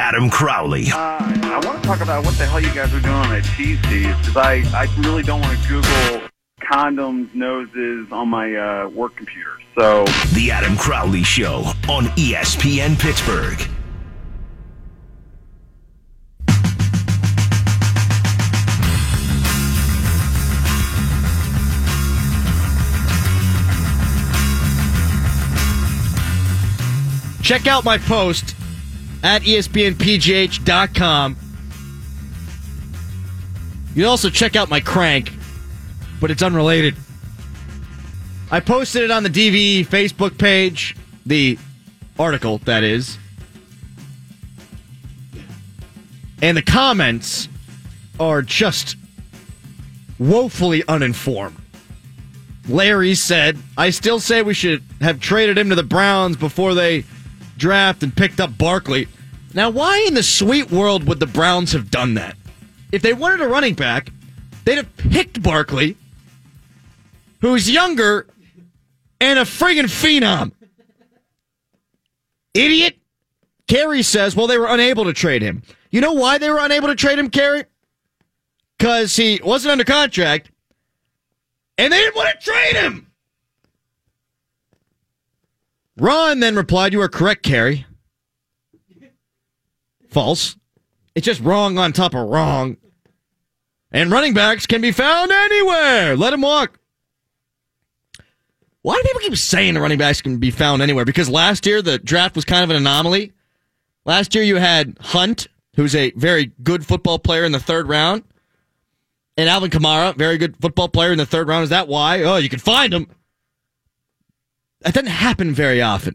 Adam Crowley. Uh, I want to talk about what the hell you guys are doing on at TC's because I, I really don't want to Google condoms, noses on my uh, work computer. So The Adam Crowley Show on ESPN Pittsburgh. Check out my post at espnpgh.com. You can also check out my crank, but it's unrelated. I posted it on the DVE Facebook page, the article, that is. And the comments are just woefully uninformed. Larry said, I still say we should have traded him to the Browns before they draft and picked up Barkley. Now, why in the sweet world would the Browns have done that? If they wanted a running back, they'd have picked Barkley, who's younger and a friggin' phenom. Idiot. Kerry says, well, they were unable to trade him. You know why they were unable to trade him, Kerry? Because he wasn't under contract and they didn't want to trade him. Ron then replied, You are correct, Kerry. False. It's just wrong on top of wrong. And running backs can be found anywhere. Let him walk. Why do people keep saying the running backs can be found anywhere? Because last year the draft was kind of an anomaly. Last year you had Hunt, who's a very good football player in the third round, and Alvin Kamara, very good football player in the third round. Is that why? Oh, you can find him. That doesn't happen very often.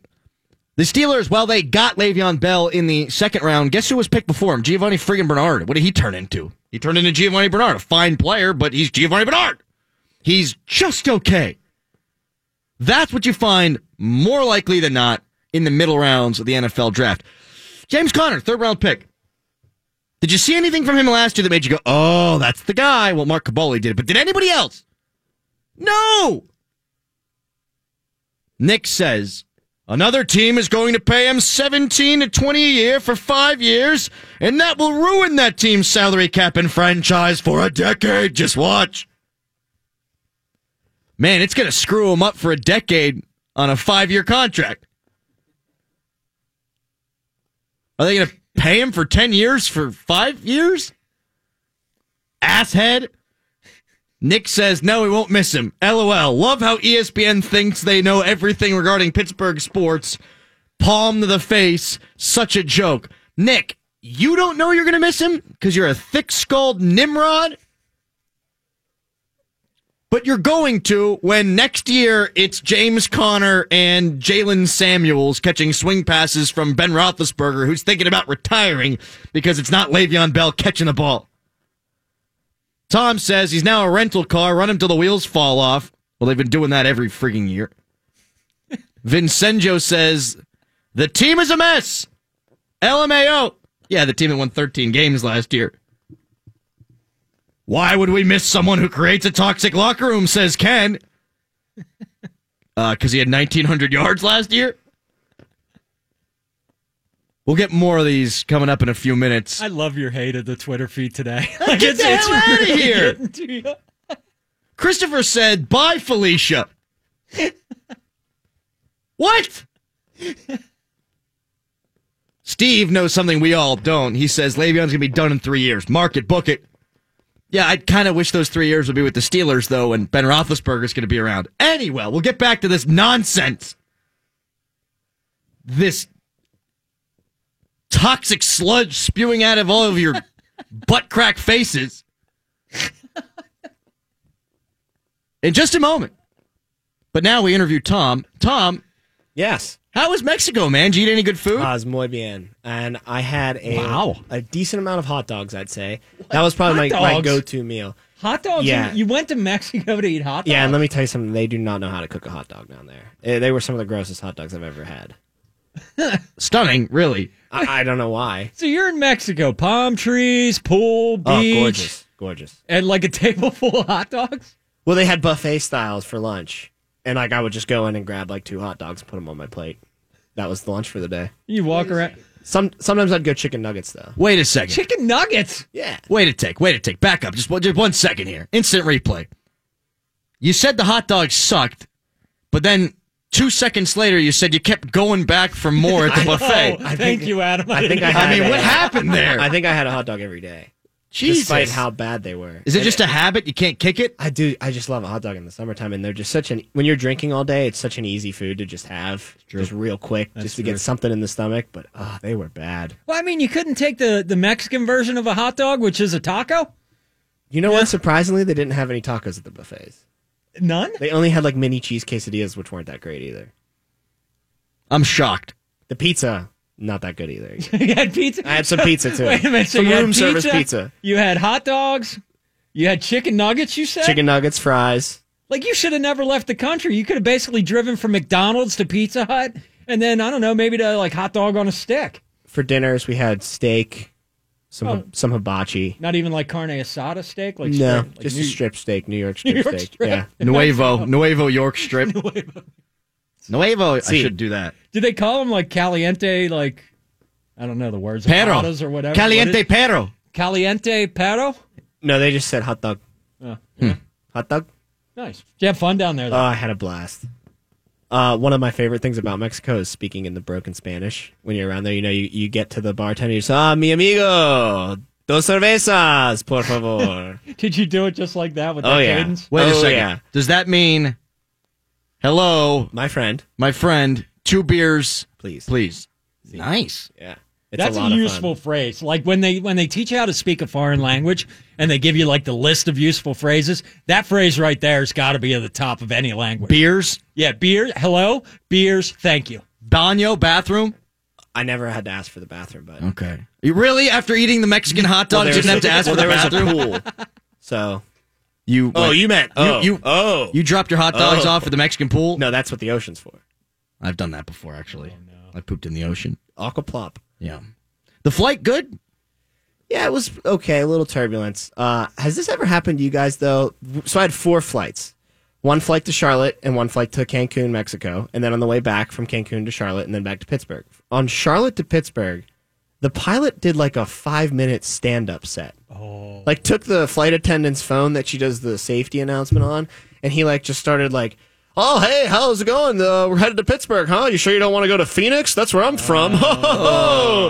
The Steelers, while they got Le'Veon Bell in the second round, guess who was picked before him? Giovanni friggin' Bernard. What did he turn into? He turned into Giovanni Bernard, a fine player, but he's Giovanni Bernard. He's just okay. That's what you find more likely than not in the middle rounds of the NFL draft. James Conner, third round pick. Did you see anything from him last year that made you go, oh, that's the guy? Well, Mark Kaboly did it, but did anybody else? No. Nick says another team is going to pay him 17 to 20 a year for five years, and that will ruin that team's salary cap and franchise for a decade. Just watch. Man, it's going to screw him up for a decade on a five year contract. Are they going to pay him for 10 years for five years? Asshead. Nick says, no, we won't miss him. LOL. Love how ESPN thinks they know everything regarding Pittsburgh sports. Palm to the face. Such a joke. Nick, you don't know you're going to miss him because you're a thick skulled Nimrod? But you're going to when next year it's James Conner and Jalen Samuels catching swing passes from Ben Roethlisberger, who's thinking about retiring because it's not Le'Veon Bell catching the ball. Tom says he's now a rental car. Run him till the wheels fall off. Well, they've been doing that every frigging year. Vincenzo says the team is a mess. LMAO. Yeah, the team that won 13 games last year. Why would we miss someone who creates a toxic locker room? Says Ken. Uh, because he had 1,900 yards last year. We'll get more of these coming up in a few minutes. I love your hate of the Twitter feed today. Get the hell out of here. getting to you. Christopher said, "Bye, Felicia." what? Steve knows something we all don't. He says Le'Veon's gonna be done in three years. Mark it, book it. Yeah, I kind of wish those three years would be with the Steelers, though, and Ben Roethlisberger's going to be around. Anyway, we'll get back to this nonsense. This toxic sludge spewing out of all of your butt crack faces. In just a moment. But now we interview Tom. Tom, Yes. how was Mexico, man? Did you eat any good food? Ah, Paz muy bien. And I had a Wow. a decent amount of hot dogs, I'd say. That was probably Hot my, my go to meal. Hot dogs? Yeah. You, you went to Mexico to eat hot dogs? Yeah, and let me tell you something. They do not know how to cook a hot dog down there. They were some of the grossest hot dogs I've ever had. Stunning, really. I, I don't know why. So you're in Mexico, palm trees, pool, Oh, beach, gorgeous. Gorgeous. and like a table full of hot dogs? Well, they had buffet styles for lunch. And like I would just go in and grab like two hot dogs and put them on my plate. That was the lunch for the day. You walk around. Some sometimes I'd go chicken nuggets though. Wait a second. Chicken nuggets. Yeah. Wait a take. Wait a take. Back up. Just, one- just one second here. Instant replay. You said the hot dogs sucked, but then two seconds later you said you kept going back for more at the buffet. Oh, thank you, Adam. I think didn't I had I mean, a- what happened there? I think I had a hot dog every day, Jesus. despite how bad they were. Is it And just a habit? You can't kick it? I do. I just love a hot dog in the summertime, and they're just such an. When you're drinking all day, it's such an easy food to just have, just real quick, just to true. get something in the stomach. But ah, they were bad. Well, I mean, you couldn't take the, the Mexican version of a hot dog, which is a taco? You know what? Surprisingly, they didn't have any tacos at the buffets. None? They only had like mini cheese quesadillas, which weren't that great either. I'm shocked. The pizza, not that good either. you had pizza? I had some pizza too. Wait a minute. So some you had room service pizza, You had hot dogs. You had chicken nuggets, you said? chicken nuggets, fries. Like, you should have never left the country. You could have basically driven from McDonald's to Pizza Hut and then, I don't know, maybe to like hot dog on a stick. For dinners, we had steak, some Oh. some hibachi. Not even like carne asada steak? Like No, straight- like just New- a strip steak, New York strip New York steak. strip. Yeah, Nuevo. Nuevo York strip. Nuevo. I See. should do that. Did they call them like caliente, like, I don't know the words, Perro. or whatever? Caliente What is- perro. Caliente perro? no, they just said hot dog. Oh, hmm. Hot dog. nice. Did you have fun down there? Oh, Though? I had a blast. Uh, one of my favorite things about Mexico is speaking in the broken Spanish. When you're around there, you know, you, you get to the bartender, you say, ah, mi amigo, dos cervezas, por favor. Did you do it just like that with oh, that yeah. cadence? Wait oh, a second. yeah. Does that mean, hello, My friend, my friend, two beers, please. please? Nice. Yeah. It's That's a, a, lot of useful fun. phrase. Like when they when they teach you how to speak a foreign language and they give you like the list of useful phrases, that phrase right there has got to be at the top of any language. Beers, yeah, beer, hello, beers, thank you. baño, bathroom. I never had to ask for the bathroom, but Okay. You really, after eating the Mexican hot dog, Well, didn't have to ask well, for the there bathroom? was a pool. So, You. oh, went- you meant, oh, you- oh. You dropped your hot dogs Oh. off at the Mexican pool? no, that's what the ocean's for. I've done that before, actually. Oh, I pooped in the ocean. Aquaplop. Yeah. The flight good? Yeah, it was okay. A little turbulence. Uh, has this ever happened to you guys though? So I had four flights. One flight to Charlotte and one flight to Cancun, Mexico, and then on the way back from Cancun to Charlotte and then back to Pittsburgh. On Charlotte to Pittsburgh, the pilot did like a five minute stand up set. Oh. Like took the flight attendant's phone that she does the safety announcement on, and he like just started like, "Oh hey, how's it going? Uh, we're headed to Pittsburgh, huh? You sure you don't want to go to Phoenix? That's where I'm from."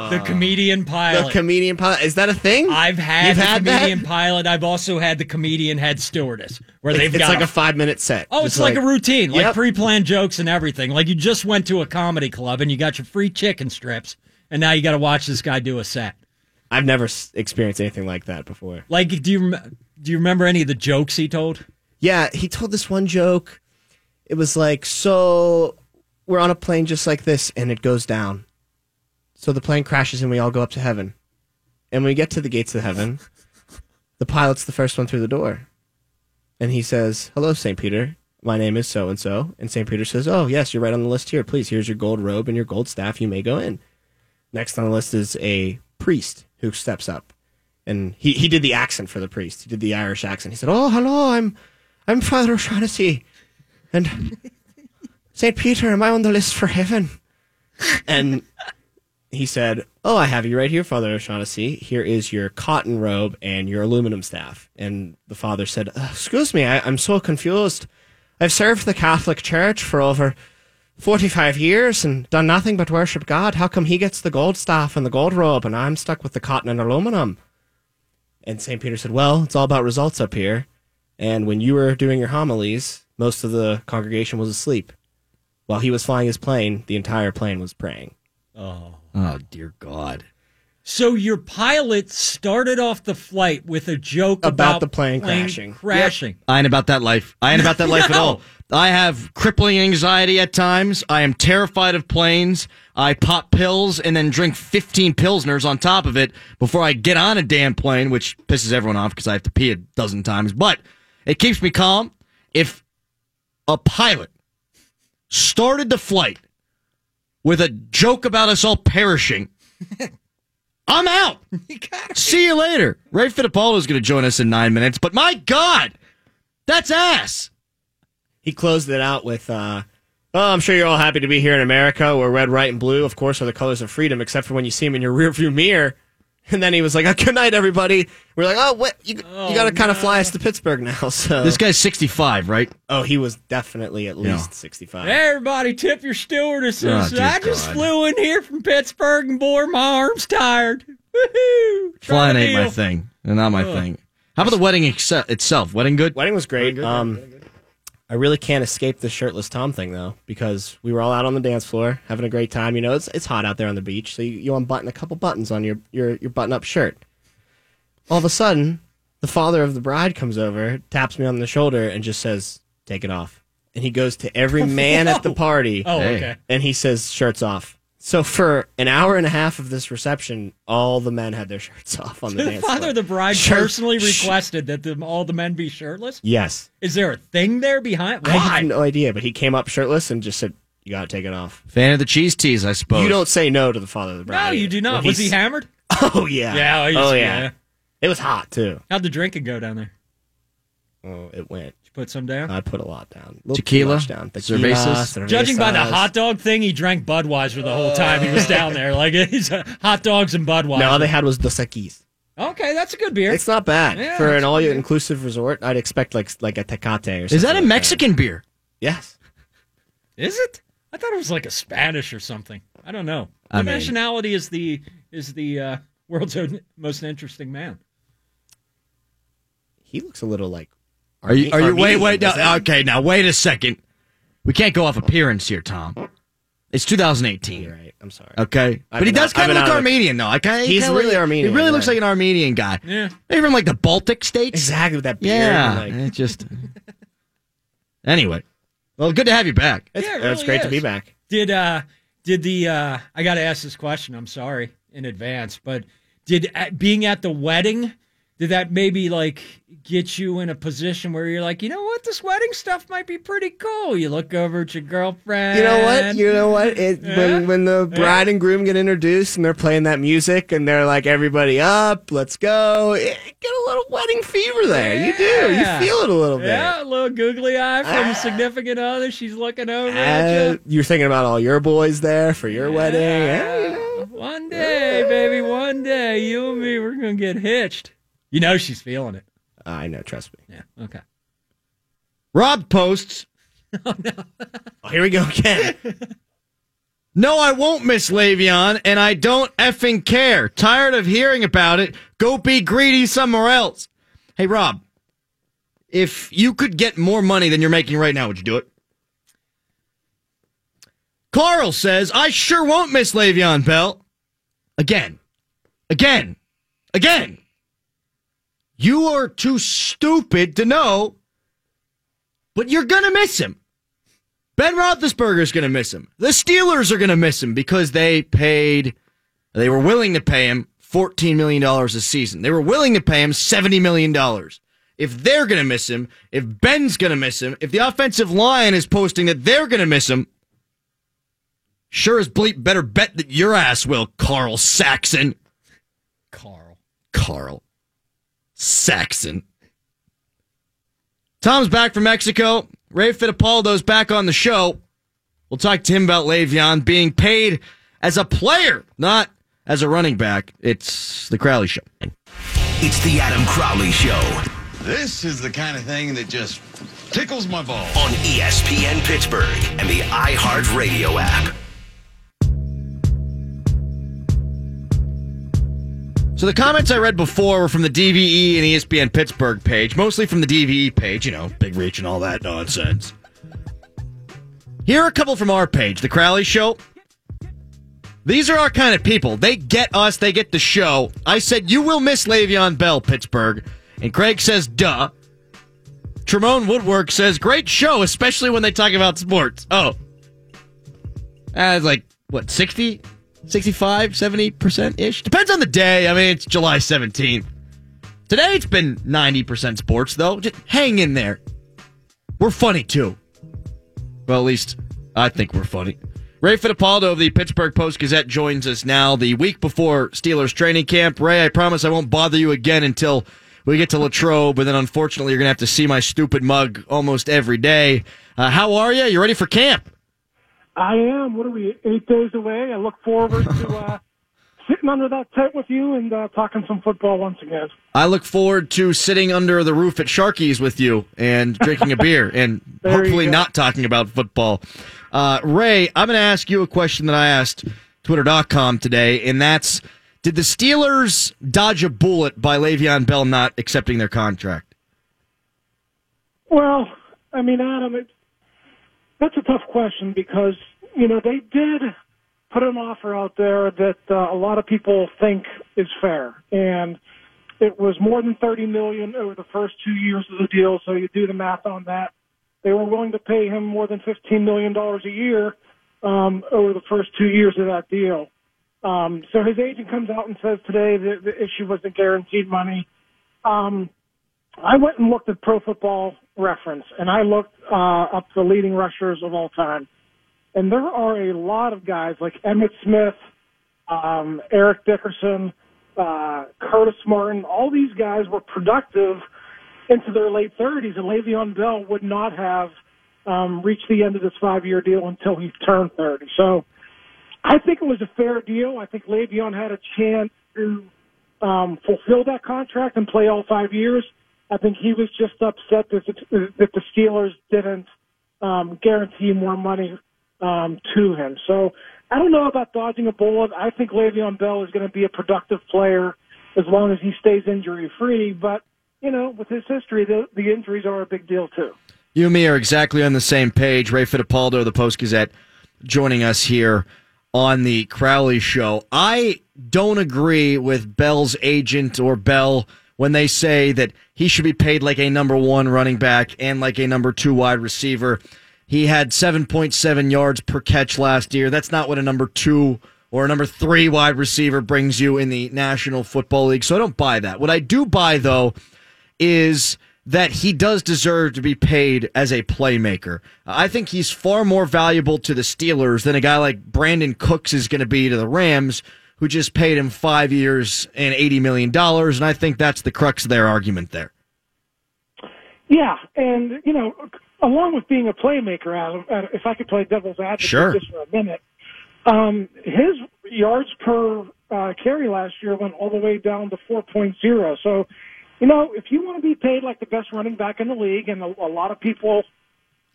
The comedian pilot. the comedian pilot is that a thing? I've had You've the had that? comedian pilot. I've also had the comedian head stewardess, where they've it's got like a a five minute set. Oh, Just it's like, a routine, like Yep. pre-planned jokes and everything. Like you just went to a comedy club and you got your free chicken strips, and now you got to watch this guy do a set. I've never s- experienced anything like that before. Like, do you rem- do you remember any of the jokes he told? Yeah, he told this one joke. It was like, so we're on a plane just like this, and it goes down. So the plane crashes, and we all go up to heaven. And when we get to the gates of heaven, the pilot's the first one through the door. And he says, Hello, St. Peter. My name is so and so. And St. Peter says, Oh, yes, you're right on the list here. Please, here's your gold robe and your gold staff. You may go in. Next on the list is a priest who steps up. And he, he did the accent for the priest. He did the Irish accent. He said, Oh, hello, I'm I'm Father O'Shaughnessy. And St. Peter, am I on the list for heaven? And he said, Oh, I have you right here, Father O'Shaughnessy. Here is your cotton robe and your aluminum staff. And the father said, "Uh, Excuse me, I, I'm so confused. I've served the Catholic Church for over 45 years and done nothing but worship God. How come he gets the gold staff and the gold robe and I'm stuck with the cotton and aluminum? And St. Peter said, Well, it's all about results up here. And when you were doing your homilies, most of the congregation was asleep. While he was flying his plane, the entire plane was praying. Oh, oh dear God. So your pilot started off the flight with a joke About about, the plane crashing. Crashing. I ain't about that life. I ain't about that life at all. I have crippling anxiety at times. I am terrified of planes. I pop pills and then drink 15 Pilsners on top of it before I get on a damn plane, which pisses everyone off because I have to pee a dozen times. But it keeps me calm. If a pilot started the flight with a joke about us all perishing, I'm out. See you later. Ray Fittipaldo is going to join us in nine minutes, but my God, that's ass. He closed it out with, uh, Well, I'm sure you're all happy to be here in America, where red, white, and blue, of course, are the colors of freedom, except for when you see them in your rearview mirror. And then he was like, oh, "Good night, everybody." We're like, "Oh, what? You, you got to kind of fly us to Pittsburgh now." So This guy's 65, right? oh, he was definitely at least Yeah. 65. Hey, everybody, tip your stewardesses. Oh, dear I just God. flew in here from Pittsburgh and boy, my arm's tired. Woohoo! Flying ain't to my deal. thing, and not my thing. How about the wedding ex- itself? Wedding good? Wedding was great. Um, I really can't escape the shirtless Tom thing though, because we were all out on the dance floor having a great time. You know, it's it's hot out there on the beach, so you, you unbutton a couple buttons on your your your button up shirt. All of a sudden, the father of the bride comes over, taps me on the shoulder, and just says, "Take it off." And he goes to every man at the party, Oh, okay. and he says, "Shirts off." So for an hour and a half of this reception, all the men had their shirts off on the The dance father floor. of the bride Shirt- personally sh- requested that the, all the men be shirtless. Yes. Is there a thing there behind? I Why? have no idea, but he came up shirtless and just said, "You got to take it off." Fan of the cheese teas, I suppose. You don't say no to the father of the bride. no, you do not. When Was he hammered? Oh yeah. Yeah, oh, he's- oh yeah. yeah. It was hot too. How'd the drinking go down there? Oh, it went. Did you put some down? I put a lot down. A little too Tequila? much down. Tequila, Cervezas? Judging by the hot dog thing, he drank Budweiser the whole time he was down there. Like he's uh, hot dogs and Budweiser. No, all they had was Dos Equis. okay, that's a good beer. It's not bad Yeah, for an all-inclusive resort. I'd expect like like a Tecate or something. Is that a like Mexican beer? Yes. Is it? I thought it was like a Spanish or something. I don't know. I mean- nationality is the is the uh, world's most interesting man? He looks a little like. Are you? Are you? Wait, wait. No, okay, now wait a second. We can't go off appearance here, Tom. It's 2018. You're right. I'm sorry. Okay, I've but he does kind of look out of the- Armenian, though. I kind He's really Armenian, He really looks like an Armenian guy. Yeah. Maybe from like the Baltic states. Exactly with that beard. Yeah. and, like, it just. anyway, well, good to have you back. it's, Yeah, it it's really great to be back. Did uh did the uh I got to ask this question. I'm sorry in advance, but did uh, being at the wedding did that maybe like get you in a position where you're like, you know what, this wedding stuff might be pretty cool. You look over at your girlfriend. You know what? You know what? It, Yeah? when when the bride and groom get introduced and they're playing that music and they're like, "Everybody up, let's go!" It, get a little wedding fever there. You do. You feel it a little bit. yeah, a little googly eye from Ah. a significant other. She's looking over at Uh, you. you're thinking about all your boys there for your wedding. Yeah, you know. One day, baby, one day, you and me, we're gonna get hitched. You know she's feeling it. I know. Trust me. Yeah. Okay. Rob posts. Oh, no. Oh, here we go again. No, I won't miss Le'Veon, and I don't effing care. Tired of hearing about it. Go be greedy somewhere else. Hey, Rob, if you could get more money than you're making right now, would you do it? Carl says, I sure won't miss Le'Veon Bell. Again. Again. Again. You are too stupid to know, but you're going to miss him. Ben Roethlisberger's going to miss him. The Steelers are going to miss him because they paid, they were willing to pay him $14 million a season. They were willing to pay him $70 million. If they're going to miss him, if Ben's going to miss him, if the offensive line is posting that they're going to miss him, sure as bleep better bet that your ass will, Carl Saxon. Carl. Carl Saxon. Tom's back from Mexico. Ray Fittipaldo's back on the show. We'll talk to him about Le'Veon being paid as a player, not as a running back. It's the Crowley Show. It's the Adam Crowley Show This is the kind of thing that just tickles my balls. on ESPN Pittsburgh and the iHeartRadio app. So the comments I read before were from the DVE and ESPN Pittsburgh page, mostly from the DVE page, you know, big reach and all that nonsense. Here are a couple from our page, The Crowley Show. These are our kind of people. They get us, they get the show. I said, You will miss Le'Veon Bell, Pittsburgh. And Craig says, Duh. Tremone Woodwork says, Great show, especially when they talk about sports. Oh. Uh, like, what, 60? 65, 70% ish? Depends on the day. I mean, it's July 17th. Today it's been 90% sports, though. Just hang in there. We're funny, too. Well, at least I think we're funny. Ray Fittipaldo of the Pittsburgh Post Gazette joins us now the week before Steelers training camp. Ray, I promise I won't bother you again until we get to Latrobe, but then unfortunately you're going to have to see my stupid mug almost every day. Uh, how are you? You ready for camp? I am. What are we? Eight days away. I look forward to uh, sitting under that tent with you and uh, talking some football once again. I look forward to sitting under the roof at Sharky's with you and drinking a beer and hopefully not talking about football. Uh, Ray, I'm going to ask you a question that I asked Twitter.com today, and that's Did the Steelers dodge a bullet by Le'Veon Bell not accepting their contract? Well, I mean, Adam, it, that's a tough question because you know they did put an offer out there that uh, a lot of people think is fair, and it was more than thirty million over the first two years of the deal. So you do the math on that. They were willing to pay him more than fifteen million dollars a year um, over the first two years of that deal. Um, so his agent comes out and says today that the issue was the guaranteed money. Um, I went and looked at Pro Football Reference, and I looked uh, up the leading rushers of all time. And there are a lot of guys like Emmitt Smith, um, Eric Dickerson, uh, Curtis Martin. All these guys were productive into their late 30s, and Le'Veon Bell would not have um, reached the end of this five-year deal until he turned 30. So I think it was a fair deal. I think Le'Veon had a chance to um, fulfill that contract and play all five years. I think he was just upset that the, that the Steelers didn't um, guarantee more money um, to him. So I don't know about dodging a bullet. I think Le'Veon Bell is going to be a productive player as long as he stays injury free. But you know, with his history, the, the injuries are a big deal too. You and me are exactly on the same page. Ray Fittipaldo, the Post Gazette, joining us here on the Crowley Show. I don't agree with Bell's agent or Bell when they say that he should be paid like a number one running back and like a number two wide receiver. He had 7.7 yards per catch last year. That's not what a number two or a number three wide receiver brings you in the National Football League. So I don't buy that. What I do buy, though, is that he does deserve to be paid as a playmaker. I think he's far more valuable to the Steelers than a guy like Brandin Cooks is going to be to the Rams, who just paid him five years and $80 million. And I think that's the crux of their argument there. Yeah, and you know, along with being a playmaker, Adam, if I could play devil's advocate Sure. just for a minute, um, his yards per uh, carry last year went all the way down to 4.0. So, you know, if you want to be paid like the best running back in the league, and a, a lot of people,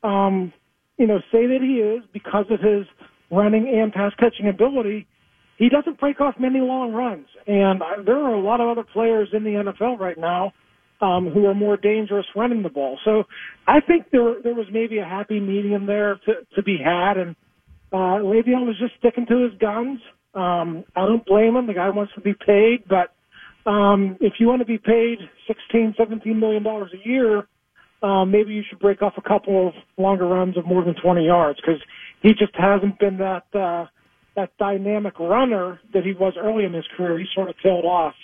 um, you know, say that he is because of his running and pass catching ability, he doesn't break off many long runs. And uh, there are a lot of other players in the NFL right now um, who are more dangerous running the ball. So I think there there was maybe a happy medium there to, to be had, and uh, Le'Veon was just sticking to his guns. Um, I don't blame him. The guy wants to be paid, but um, if you want to be paid sixteen, seventeen million dollars a year, um, maybe you should break off a couple of longer runs of more than twenty yards because he just hasn't been that uh, that dynamic runner that he was early in his career. He sort of tailed off.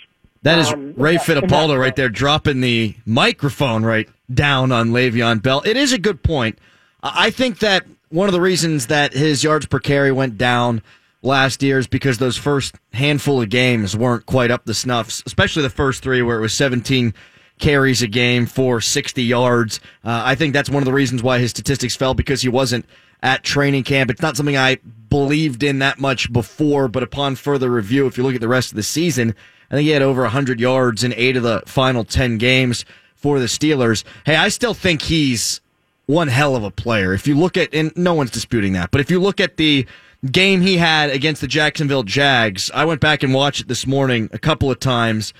That is Um, Ray Fittipaldo right there, dropping the microphone right down on Le'Veon Bell. It is a good point. I I think that one of the reasons that his yards per carry went down last year is because those first handful of games weren't quite up the snuffs, especially the first three where it was 17 carries a game for 60 yards. Uh, I think that's one of the reasons why his statistics fell because he wasn't at training camp. It's not something I believed in that much before, but upon further review, if you look at the rest of the season, I think he had over 100 yards in eight of the final 10 games for the Steelers. Hey, I still think he's one hell of a player. If you look at, and no one's disputing that, but if you look at the game he had against the Jacksonville Jags, I went back and watched it this morning a couple of times,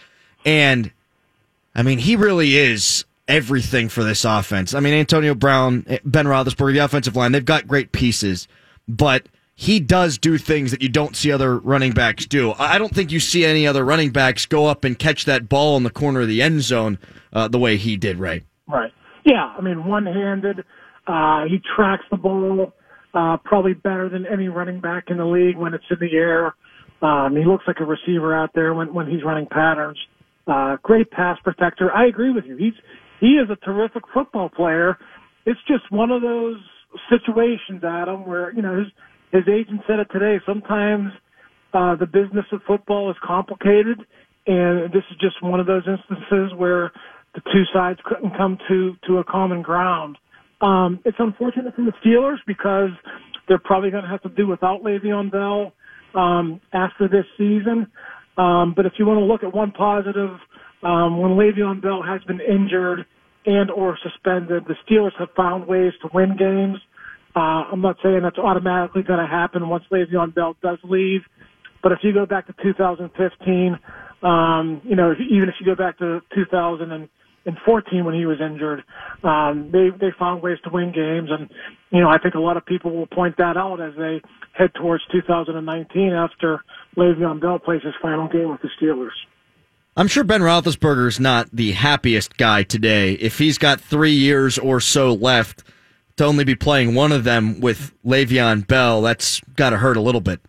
and I mean, he really is everything for this offense. I mean, Antonio Brown, Ben Roethlisberger, the offensive line, they've got great pieces, but he does do things that you don't see other running backs do. I don't think you see any other running backs go up and catch that ball in the corner of the end zone uh, the way he did, Ray. Right. Yeah. I mean, one-handed. Uh, he tracks the ball uh, probably better than any running back in the league when it's in the air. Um, he looks like a receiver out there when when he's running patterns. Uh, great pass protector. I agree with you. He's he is a terrific football player. It's just one of those situations, Adam, where you know his his agent said it today. Sometimes uh, the business of football is complicated, and this is just one of those instances where the two sides couldn't come to to a common ground. Um, it's unfortunate for the Steelers because they're probably going to have to do without Le'Veon Bell um, after this season. Um, but if you want to look at one positive, um, when Le'Veon Bell has been injured and or suspended, the Steelers have found ways to win games. Uh, I'm not saying that's automatically going to happen once Le'Veon Bell does leave, but if you go back to 2015, um, you know, if, even if you go back to 2014 when he was injured, um, they they found ways to win games, and you know, I think a lot of people will point that out as they head towards 2019 after Le'Veon Bell plays his final game with the Steelers. I'm sure Ben Roethlisberger's not the happiest guy today. If he's got three years or so left to only be playing one of them with Le'Veon Bell, that's got to hurt a little bit.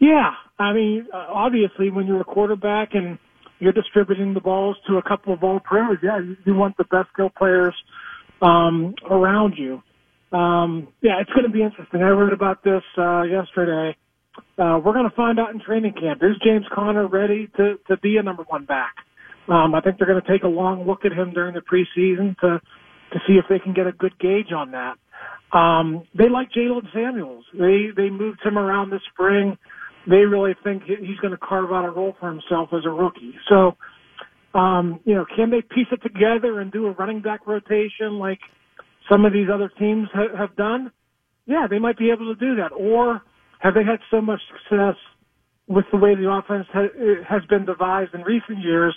Yeah, I mean, uh, obviously, when you're a quarterback and you're distributing the balls to a couple of all pros, yeah, you, want the best skill players um, around you. Um, yeah, it's going to be interesting. I read about this uh, yesterday. Uh, we're going to find out in training camp. Is James Conner ready to to be a number one back? Um, I think they're going to take a long look at him during the preseason to to see if they can get a good gauge on that. Um, they like Jalen Samuels. They they moved him around this spring. They really think he's going to carve out a role for himself as a rookie. So, um, you know, can they piece it together and do a running back rotation like some of these other teams ha- have done? Yeah, they might be able to do that. Or have they had so much success with the way the offense ha- has been devised in recent years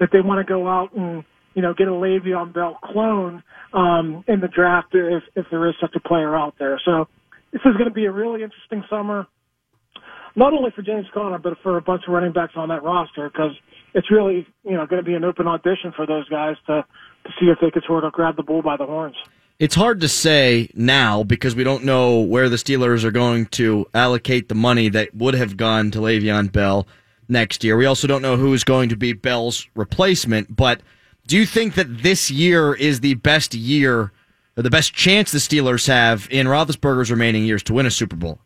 that they want to go out and you know get a Le'Veon Bell clone um, in the draft if if there is such a player out there. So this is going to be a really interesting summer, not only for James Conner but for a bunch of running backs on that roster because it's really you know going to be an open audition for those guys to to see if they could sort of grab the bull by the horns. It's hard to say now because we don't know where the Steelers are going to allocate the money that would have gone to Le'Veon Bell next year. We also don't know who's going to be Bell's replacement. But do you think that this year is the best year, or the best chance the Steelers have in Roethlisberger's remaining years to win a Super Bowl?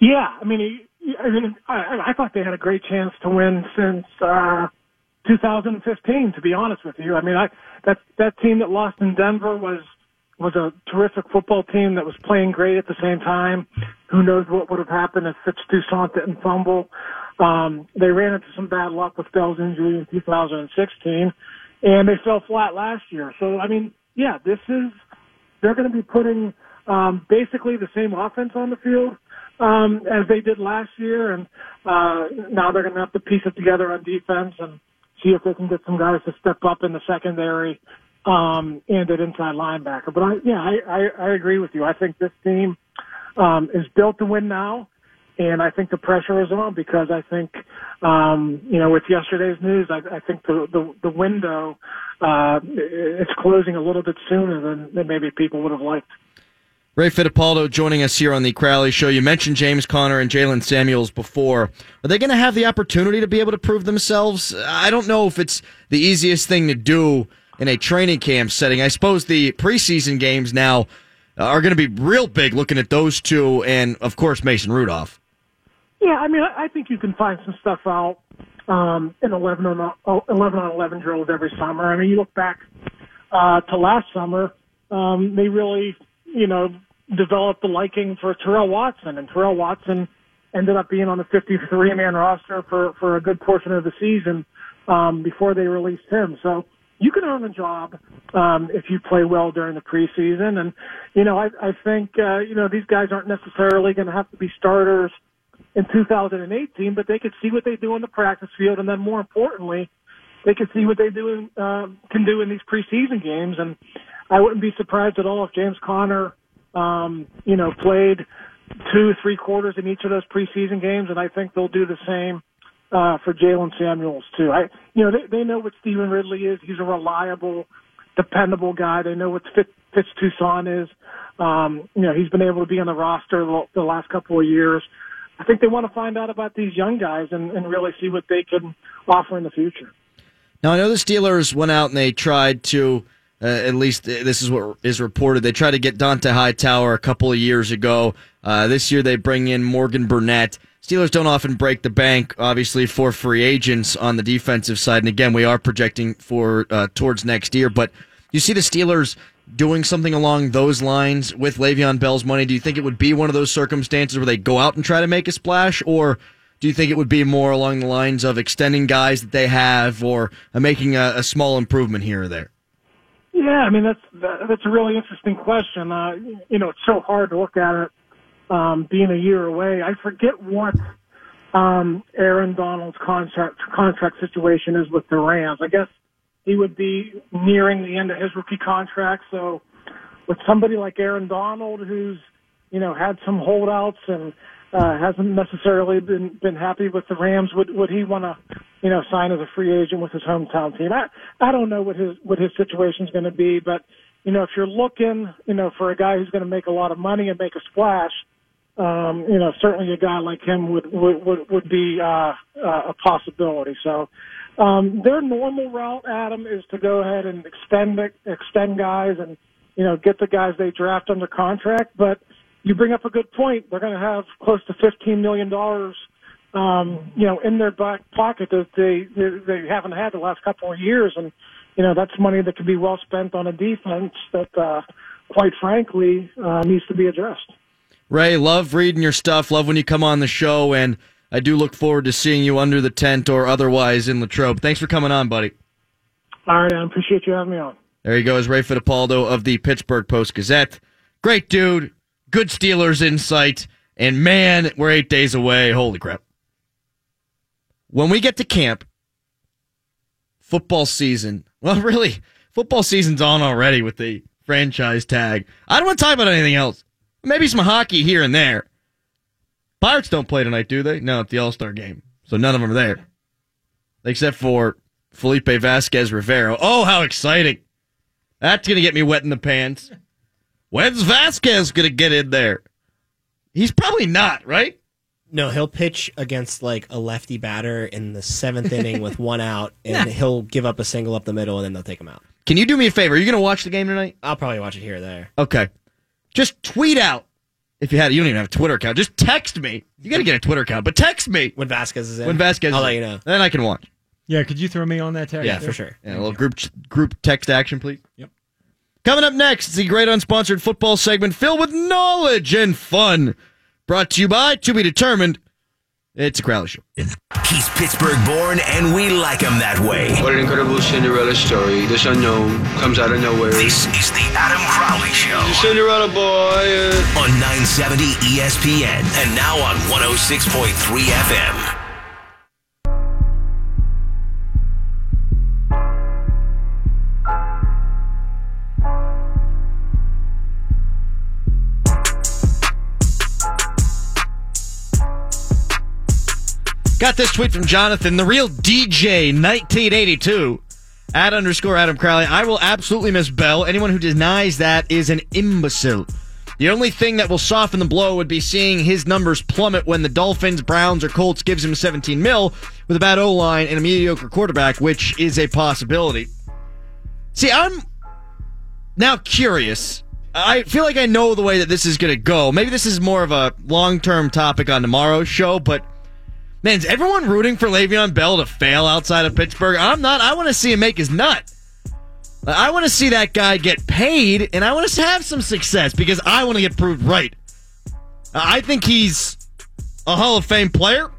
Yeah, I mean, I mean, I, I thought they had a great chance to win since uh, 2015. To be honest with you, I mean, I that that team that lost in Denver was was a terrific football team that was playing great at the same time. Who knows what would have happened if Fitz Toussaint didn't fumble? Um, they ran into some bad luck with Bell's injury in 2016, and they fell flat last year. So, I mean, yeah, this is they're going to be putting um, basically the same offense on the field um, as they did last year, and uh, now they're going to have to piece it together on defense and see if they can get some guys to step up in the secondary um, and at inside linebacker. But I, yeah, I, I, I agree with you. I think this team um, is built to win now, and I think the pressure is on because I think, um, you know, with yesterday's news, I, I think the the, the window uh, it's closing a little bit sooner than, than maybe people would have liked. Ray Fittipaldo joining us here on the Crowley Show. You mentioned James Conner and Jalen Samuels before. Are they going to have the opportunity to be able to prove themselves? I don't know if it's the easiest thing to do in a training camp setting. I suppose the preseason games now are going to be real big looking at those two and, of course, Mason Rudolph. Yeah, I mean, I think you can find some stuff out um, in 11 on, 11 on 11 drills every summer. I mean, you look back uh, to last summer, um, they really you know, developed a liking for Terrell Watson, and Terrell Watson ended up being on the 53 man roster for for a good portion of the season um, before they released him. So you can earn a job um, if you play well during the preseason, and you know I, I think uh, you know these guys aren't necessarily going to have to be starters in 2018, but they could see what they do on the practice field, and then more importantly, they could see what they do in, uh, can do in these preseason games. And I wouldn't be surprised at all if James Conner, um, you know, played two, three quarters in each of those preseason games, and I think they'll do the same uh, for Jalen Samuels too. I, you know, they, they know what Stevan Ridley is. He's a reliable, dependable guy. They know what Fitz, Toussaint is. Um, you know, he's been able to be on the roster the, the last couple of years. I think they want to find out about these young guys and, and really see what they can offer in the future. Now I know the Steelers went out and they tried to uh, at least this is what is reported. They tried to get Dont'a Hightower a couple of years ago. Uh, this year they bring in Morgan Burnett. Steelers don't often break the bank, obviously, for free agents on the defensive side. And again, we are projecting for uh, towards next year. But you see the Steelers doing something along those lines with Le'Veon Bell's money? Do you think it would be one of those circumstances where they go out and try to make a splash, or do you think it would be more along the lines of extending guys that they have, or uh, making a, a small improvement here or there? Yeah, I mean that's that, that's a really interesting question. Uh, you know, it's so hard to look at it um, being a year away. I forget what um, Aaron Donald's contract contract situation is with the Rams. I guess he would be nearing the end of his rookie contract. So with somebody like Aaron Donald, who's you know had some holdouts and uh, hasn't necessarily been been happy with the Rams, would would he want to you know sign as a free agent with his hometown team? I I don't know what his what his situation's going to be, but you know if you're looking you know for a guy who's going to make a lot of money and make a splash. Um, you know, certainly a guy like him would would would, would be uh, uh, a possibility. So, um, their normal route, Adam, is to go ahead and extend extend guys and you know get the guys they draft under contract. But you bring up a good point. They're going to have close to fifteen million dollars, um, you know, in their back pocket that they, they they haven't had the last couple of years, and you know that's money that could be well spent on a defense that, uh, quite frankly, uh, needs to be addressed. Ray, love reading your stuff. Love when you come on the show, and I do look forward to seeing you under the tent or otherwise in Latrobe. Thanks for coming on, buddy. All right, I appreciate you having me on. There he goes, Ray Fittipaldo of the Pittsburgh Post Gazette. Great dude, good Steelers insight, and man, we're eight days away. Holy crap. When we get to camp, football season, well, really, football season's on already with the franchise tag. I don't want to talk about anything else. Maybe some hockey here and there. Pirates don't play tonight, do they? No, it's the All Star game. So none of them are there. Except for Felipe Vazquez Rivero. Oh, how exciting! That's going to get me wet in the pants. When's Vazquez going to get in there? He's probably not, right? No, he'll pitch against like a lefty batter in the seventh inning with one out, and he'll give up a single up the middle, and then they'll take him out. Can you do me a favor? Are you going to watch the game tonight? I'll probably watch it here or there. Okay. Just tweet out if you had. You don't even have a Twitter account. Just text me. You got to get a Twitter account, but text me When Vazquez is in. when Vazquez. I'll is let in. you know. Then I can watch. Yeah, could you throw me on that text? Yeah, there? for sure. Yeah, a little group group text action, please. Yep. Coming up next is the great unsponsored football segment filled with knowledge and fun. Brought to you by To Be Determined. It's a Crowley Show. He's Pittsburgh born, and we like him that way. What an incredible Cinderella story. This unknown comes out of nowhere. This is the Adam Crowley Show Cinderella boy. uh, on 970 ESPN and now on 106.3 FM. Got this tweet from Jonathan, the real DJ 1982. At underscore Adam Crowley. I will absolutely miss Bell. Anyone who denies that is an imbecile. The only thing that will soften the blow would be seeing his numbers plummet when the Dolphins, Browns, or Colts gives him 17 mil with a bad O line and a mediocre quarterback, which is a possibility. See, I'm now curious. I feel like I know the way that this is going to go. Maybe this is more of a long term topic on tomorrow's show, but man, is everyone rooting for Le'Veon Bell to fail outside of Pittsburgh? I'm not. I want to see him make his nut. I want to see that guy get paid, and I want to have some success because I want to get proved right. I think he's a Hall of Fame player,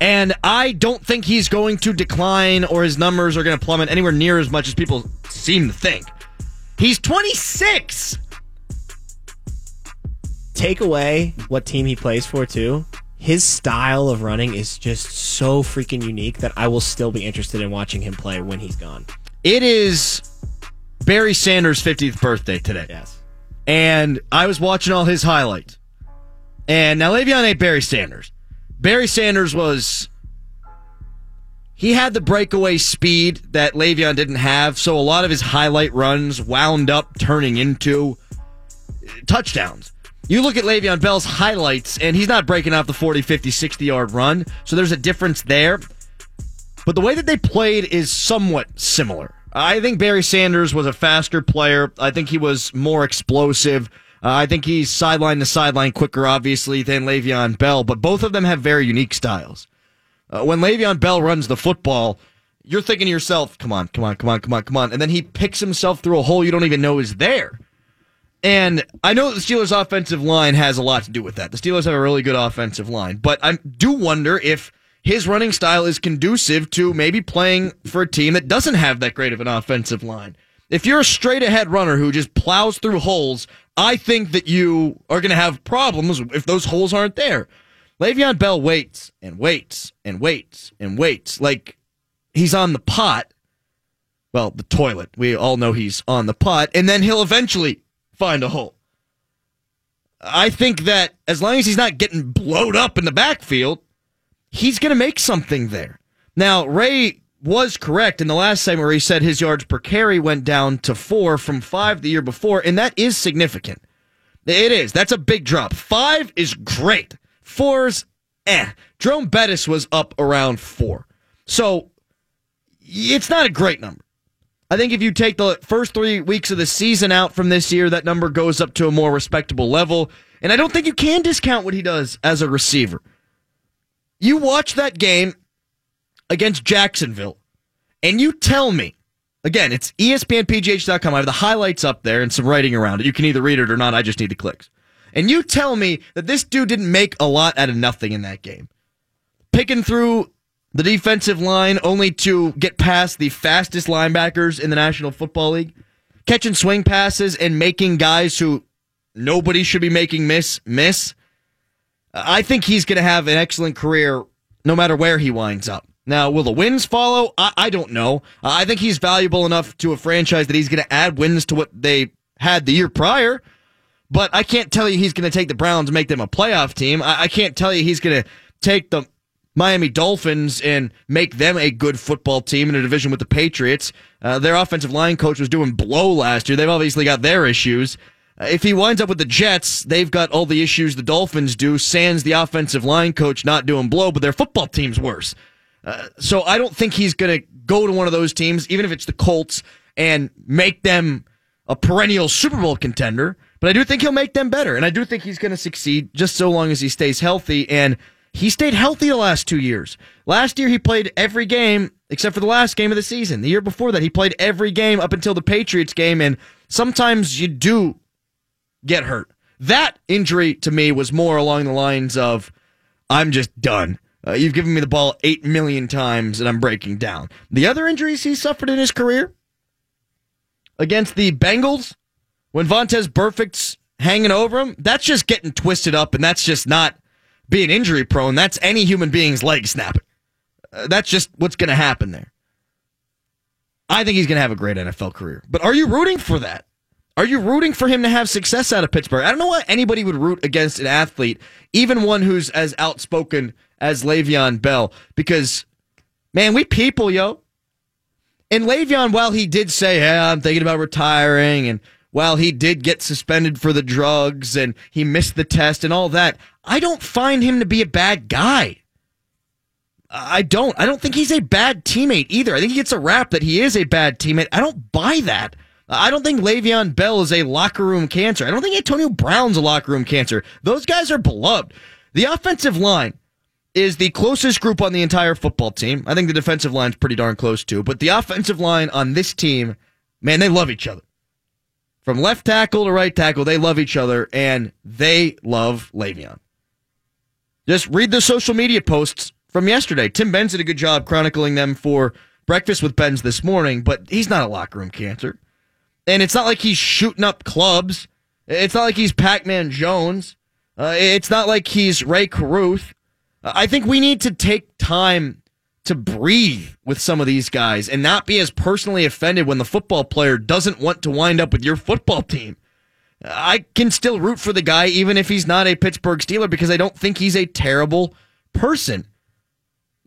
and I don't think he's going to decline or his numbers are going to plummet anywhere near as much as people seem to think. He's 26. Take away what team he plays for, too. His style of running is just so freaking unique that I will still be interested in watching him play when he's gone. It is Barry Sanders' 50th birthday today. Yes. and I was watching all his highlights. And now Le'Veon ain't Barry Sanders. Barry Sanders was he had the breakaway speed that Le'Veon didn't have, so a lot of his highlight runs wound up turning into touchdowns. You look at Le'Veon Bell's highlights, and he's not breaking off the 40, 50, 60 yard run, so there's a difference there. But the way that they played is somewhat similar. I think Barry Sanders was a faster player. I think he was more explosive. Uh, I think he's sideline to sideline quicker, obviously, than Le'Veon Bell, but both of them have very unique styles. Uh, when Le'Veon Bell runs the football, you're thinking to yourself, come on, come on, come on, come on, come on. And then he picks himself through a hole you don't even know is there. And I know the Steelers' offensive line has a lot to do with that. The Steelers have a really good offensive line, but I do wonder if his running style is conducive to maybe playing for a team that doesn't have that great of an offensive line. If you're a straight ahead runner who just plows through holes, I think that you are going to have problems if those holes aren't there. Le'Veon Bell waits and waits and waits and waits like he's on the pot. Well, the toilet. We all know he's on the pot, and then he'll eventually find a hole. I think that as long as he's not getting blowed up in the backfield, he's going to make something there. Now, Ray was correct in the last segment where he said his yards per carry went down to four from five the year before, and that is significant. It is. That's a big drop. Five is great. Four's eh. Jerome Bettis was up around four. So it's not a great number. I think if you take the first three weeks of the season out from this year, that number goes up to a more respectable level. And I don't think you can discount what he does as a receiver. You watch that game against Jacksonville, and you tell me, again, it's ESPNPGH.com. I have the highlights up there and some writing around it. You can either read it or not. I just need the clicks. And you tell me that this dude didn't make a lot out of nothing in that game. Picking through the defensive line only to get past the fastest linebackers in the National Football League, catching swing passes and making guys who nobody should be making miss miss. I think he's going to have an excellent career no matter where he winds up. Now, will the wins follow? I, I don't know. I think he's valuable enough to a franchise that he's going to add wins to what they had the year prior. But I can't tell you he's going to take the Browns and make them a playoff team. I, I can't tell you he's going to take the Miami Dolphins and make them a good football team in a division with the Patriots. Uh, their offensive line coach was doing blow last year. They've obviously got their issues. Uh, if he winds up with the Jets, they've got all the issues the Dolphins do. Sans the offensive line coach not doing blow, but their football team's worse. Uh, so I don't think he's going to go to one of those teams, even if it's the Colts, and make them a perennial Super Bowl contender. But I do think he'll make them better, and I do think he's going to succeed just so long as he stays healthy. And he stayed healthy the last two years. Last year he played every game except for the last game of the season. The year before that he played every game up until the Patriots game, and sometimes you do get hurt. That injury to me was more along the lines of I'm just done. Uh, you've given me the ball eight million times and I'm breaking down. The other injuries he suffered in his career against the Bengals, when Vontaze Burfict's hanging over him, that's just getting twisted up and that's just not being injury prone. That's any human being's leg snapping. Uh, that's just what's going to happen there. I think he's going to have a great NFL career. But are you rooting for that? Are you rooting for him to have success out of Pittsburgh? I don't know why anybody would root against an athlete, even one who's as outspoken as Le'Veon Bell, because, man, we people, yo. And Le'Veon, while he did say, yeah, I'm thinking about retiring, and while he did get suspended for the drugs and he missed the test and all that, I don't find him to be a bad guy. I don't. I don't think he's a bad teammate either. I think he gets a rap that he is a bad teammate. I don't buy that. I don't think Le'Veon Bell is a locker room cancer. I don't think Antonio Brown's a locker room cancer. Those guys are beloved. The offensive line is the closest group on the entire football team. I think the defensive line's pretty darn close too, but the offensive line on this team, man, they love each other. From left tackle to right tackle, they love each other and they love Le'Veon. Just read the social media posts from yesterday. Tim Benz did a good job chronicling them for Breakfast with Benz this morning, but he's not a locker room cancer. And it's not like he's shooting up clubs. It's not like he's Pac Man Jones. Uh, it's not like he's Rae Carruth. I think we need to take time to breathe with some of these guys and not be as personally offended when the football player doesn't want to wind up with your football team. I can still root for the guy even if he's not a Pittsburgh Steeler because I don't think he's a terrible person.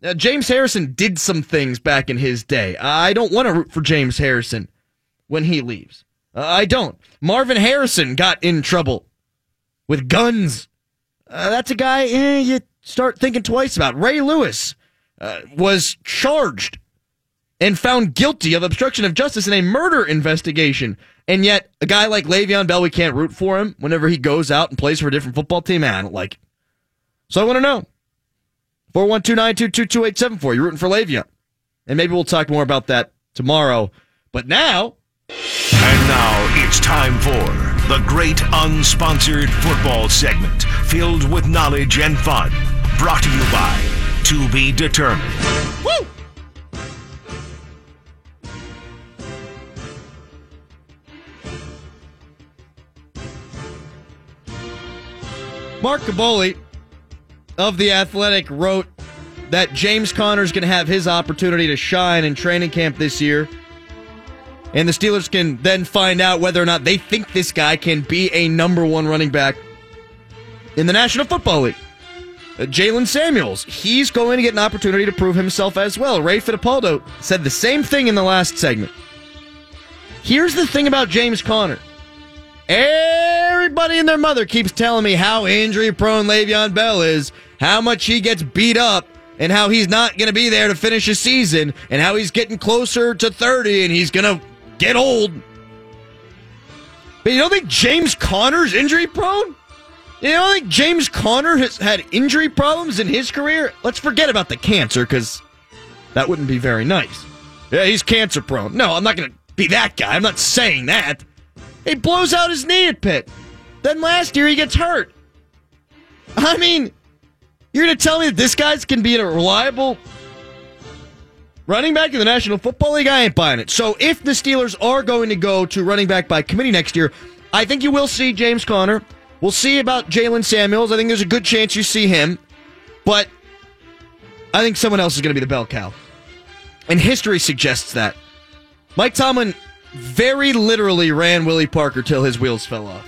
Now, James Harrison did some things back in his day. I don't want to root for James Harrison when he leaves. I don't. Marvin Harrison got in trouble with guns. Uh, that's a guy eh, you start thinking twice about. Ray Lewis uh, was charged and found guilty of obstruction of justice in a murder investigation. And yet, a guy like Le'Veon Bell, we can't root for him whenever he goes out and plays for a different football team. Man, like. So I want to know. 412 922 2874. You're rooting for Le'Veon. And maybe we'll talk more about that tomorrow. But now, And now it's time for the great unsponsored football segment filled with knowledge and fun. Brought to you by To Be Determined. woo! Mark Kaboly of The Athletic wrote that James Conner's going to have his opportunity to shine in training camp this year. And the Steelers can then find out whether or not they think this guy can be a number one running back in the National Football League. Uh, Jaylen Samuels, he's going to get an opportunity to prove himself as well. Ray Fittipaldo said the same thing in the last segment. Here's the thing about James Conner. Everybody and their mother keeps telling me how injury prone Le'Veon Bell is, how much he gets beat up, and how he's not going to be there to finish his season, and how he's getting closer to 30 and he's going to get old. But you don't think James Conner's injury prone? You don't think James Conner has had injury problems in his career? Let's forget about the cancer because that wouldn't be very nice. Yeah, he's cancer prone. No, I'm not going to be that guy. I'm not saying that. He blows out his knee at Pitt. Then last year he gets hurt. I mean, you're going to tell me that this guy's can be a reliable running back in the National Football League? I ain't buying it. So if the Steelers are going to go to running back by committee next year, I think you will see James Conner. We'll see about Jaylen Samuels. I think there's a good chance you see him. But I think someone else is going to be the bell cow. And history suggests that. Mike Tomlin very literally ran Willie Parker till his wheels fell off.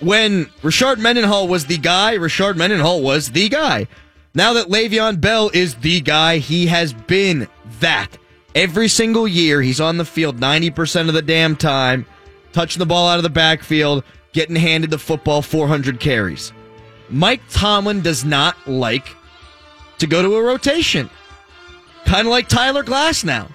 When Rashard Mendenhall was the guy, Rashard Mendenhall was the guy. Now that Le'Veon Bell is the guy, he has been that. Every single year, he's on the field 90% of the damn time, touching the ball out of the backfield, getting handed the football 400 carries. Mike Tomlin does not like to go to a rotation. Kind of like Tyler Glass now.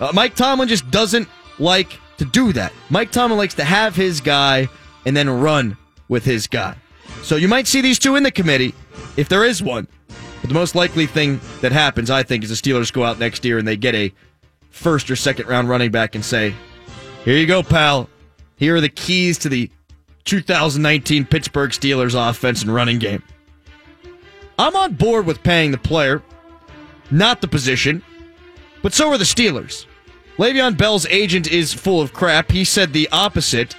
Uh, Mike Tomlin just doesn't like to do that. Mike Tomlin likes to have his guy and then run with his guy. So you might see these two in the committee if there is one. But the most likely thing that happens, I think, is the Steelers go out next year and they get a first or second round running back and say, Here you go, pal. Here are the keys to the 2019 Pittsburgh Steelers offense and running game. I'm on board with paying the player, not the position, but so are the Steelers. Le'Veon Bell's agent is full of crap. He said the opposite.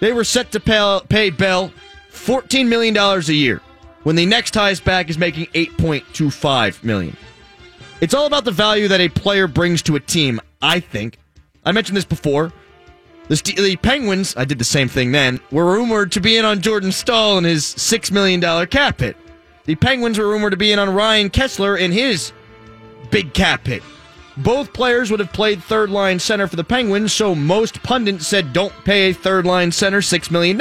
They were set to pay, pay Bell $14 million a year when the next highest back is making 8.25 million. It's all about the value that a player brings to a team, I think. I mentioned this before. The, Ste- the Penguins, I did the same thing then, were rumored to be in on Jordan Staal and his $6 million cap hit. The Penguins were rumored to be in on Ryan Kesler and his big cap hit. Both players would have played third line center for the Penguins, so most pundits said don't pay a third line center $6 million.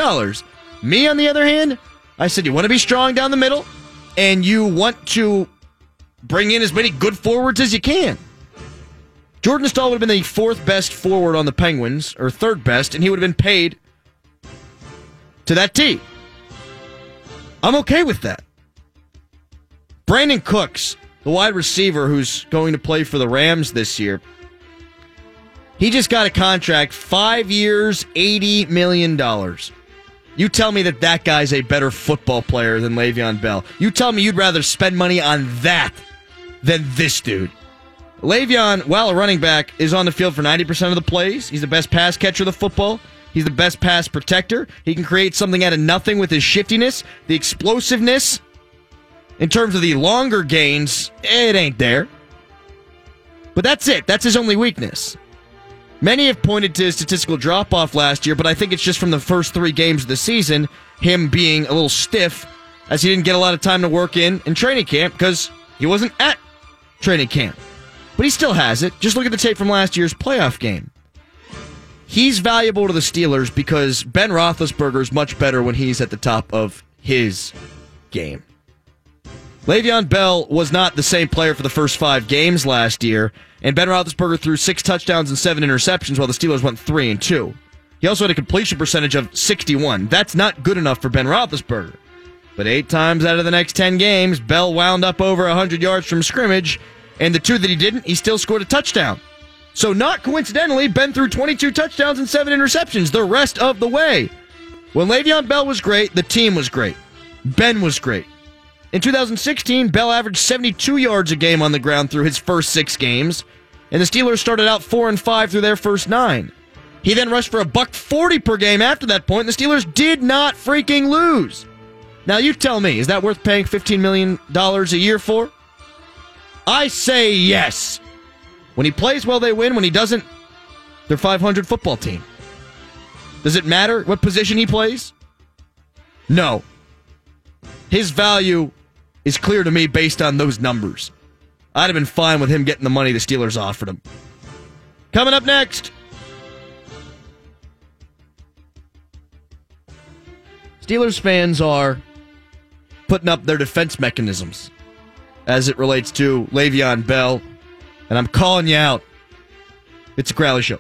Me, on the other hand, I said you want to be strong down the middle and you want to bring in as many good forwards as you can. Jordan Staal would have been the fourth best forward on the Penguins, or third best, and he would have been paid to that team. I'm okay with that. Brandin Cooks, the wide receiver who's going to play for the Rams this year, he just got a contract, five years, $80 million. You tell me that that guy's a better football player than Le'Veon Bell. You tell me you'd rather spend money on that than this dude. Le'Veon, while a running back, is on the field for 90% of the plays. He's the best pass catcher of the football. He's the best pass protector. He can create something out of nothing with his shiftiness, the explosiveness. In terms of the longer gains, it ain't there. But that's it. That's his only weakness. Many have pointed to his statistical drop off last year, but I think it's just from the first three games of the season, him being a little stiff as he didn't get a lot of time to work in in training camp because he wasn't at training camp. But he still has it. Just look at the tape from last year's playoff game. He's valuable to the Steelers because Ben Roethlisberger is much better when he's at the top of his game. Le'Veon Bell was not the same player for the first five games last year, and Ben Roethlisberger threw six touchdowns and seven interceptions while the Steelers went three and two. He also had a completion percentage of 61. That's not good enough for Ben Roethlisberger. But eight times out of the next 10 games, Bell wound up over 100 yards from scrimmage, And the two that he didn't, he still scored a touchdown. So, not coincidentally, Ben threw 22 touchdowns and seven interceptions the rest of the way. When Le'Veon Bell was great, the team was great. Ben was great. In 2016, Bell averaged 72 yards a game on the ground through his first six games, and the Steelers started out four and five through their first nine. He then rushed for a buck 40 per game after that point, and the Steelers did not freaking lose. Now, you tell me, is that worth paying $15 million a year for? I say yes. When he plays well, they win. When he doesn't, they're 500 football team. Does it matter what position he plays? No. His value is clear to me based on those numbers. I'd have been fine with him getting the money the Steelers offered him. Coming up next. Steelers fans are putting up their defense mechanisms as it relates to Le'Veon Bell, and I'm calling you out. It's a Crowley Show.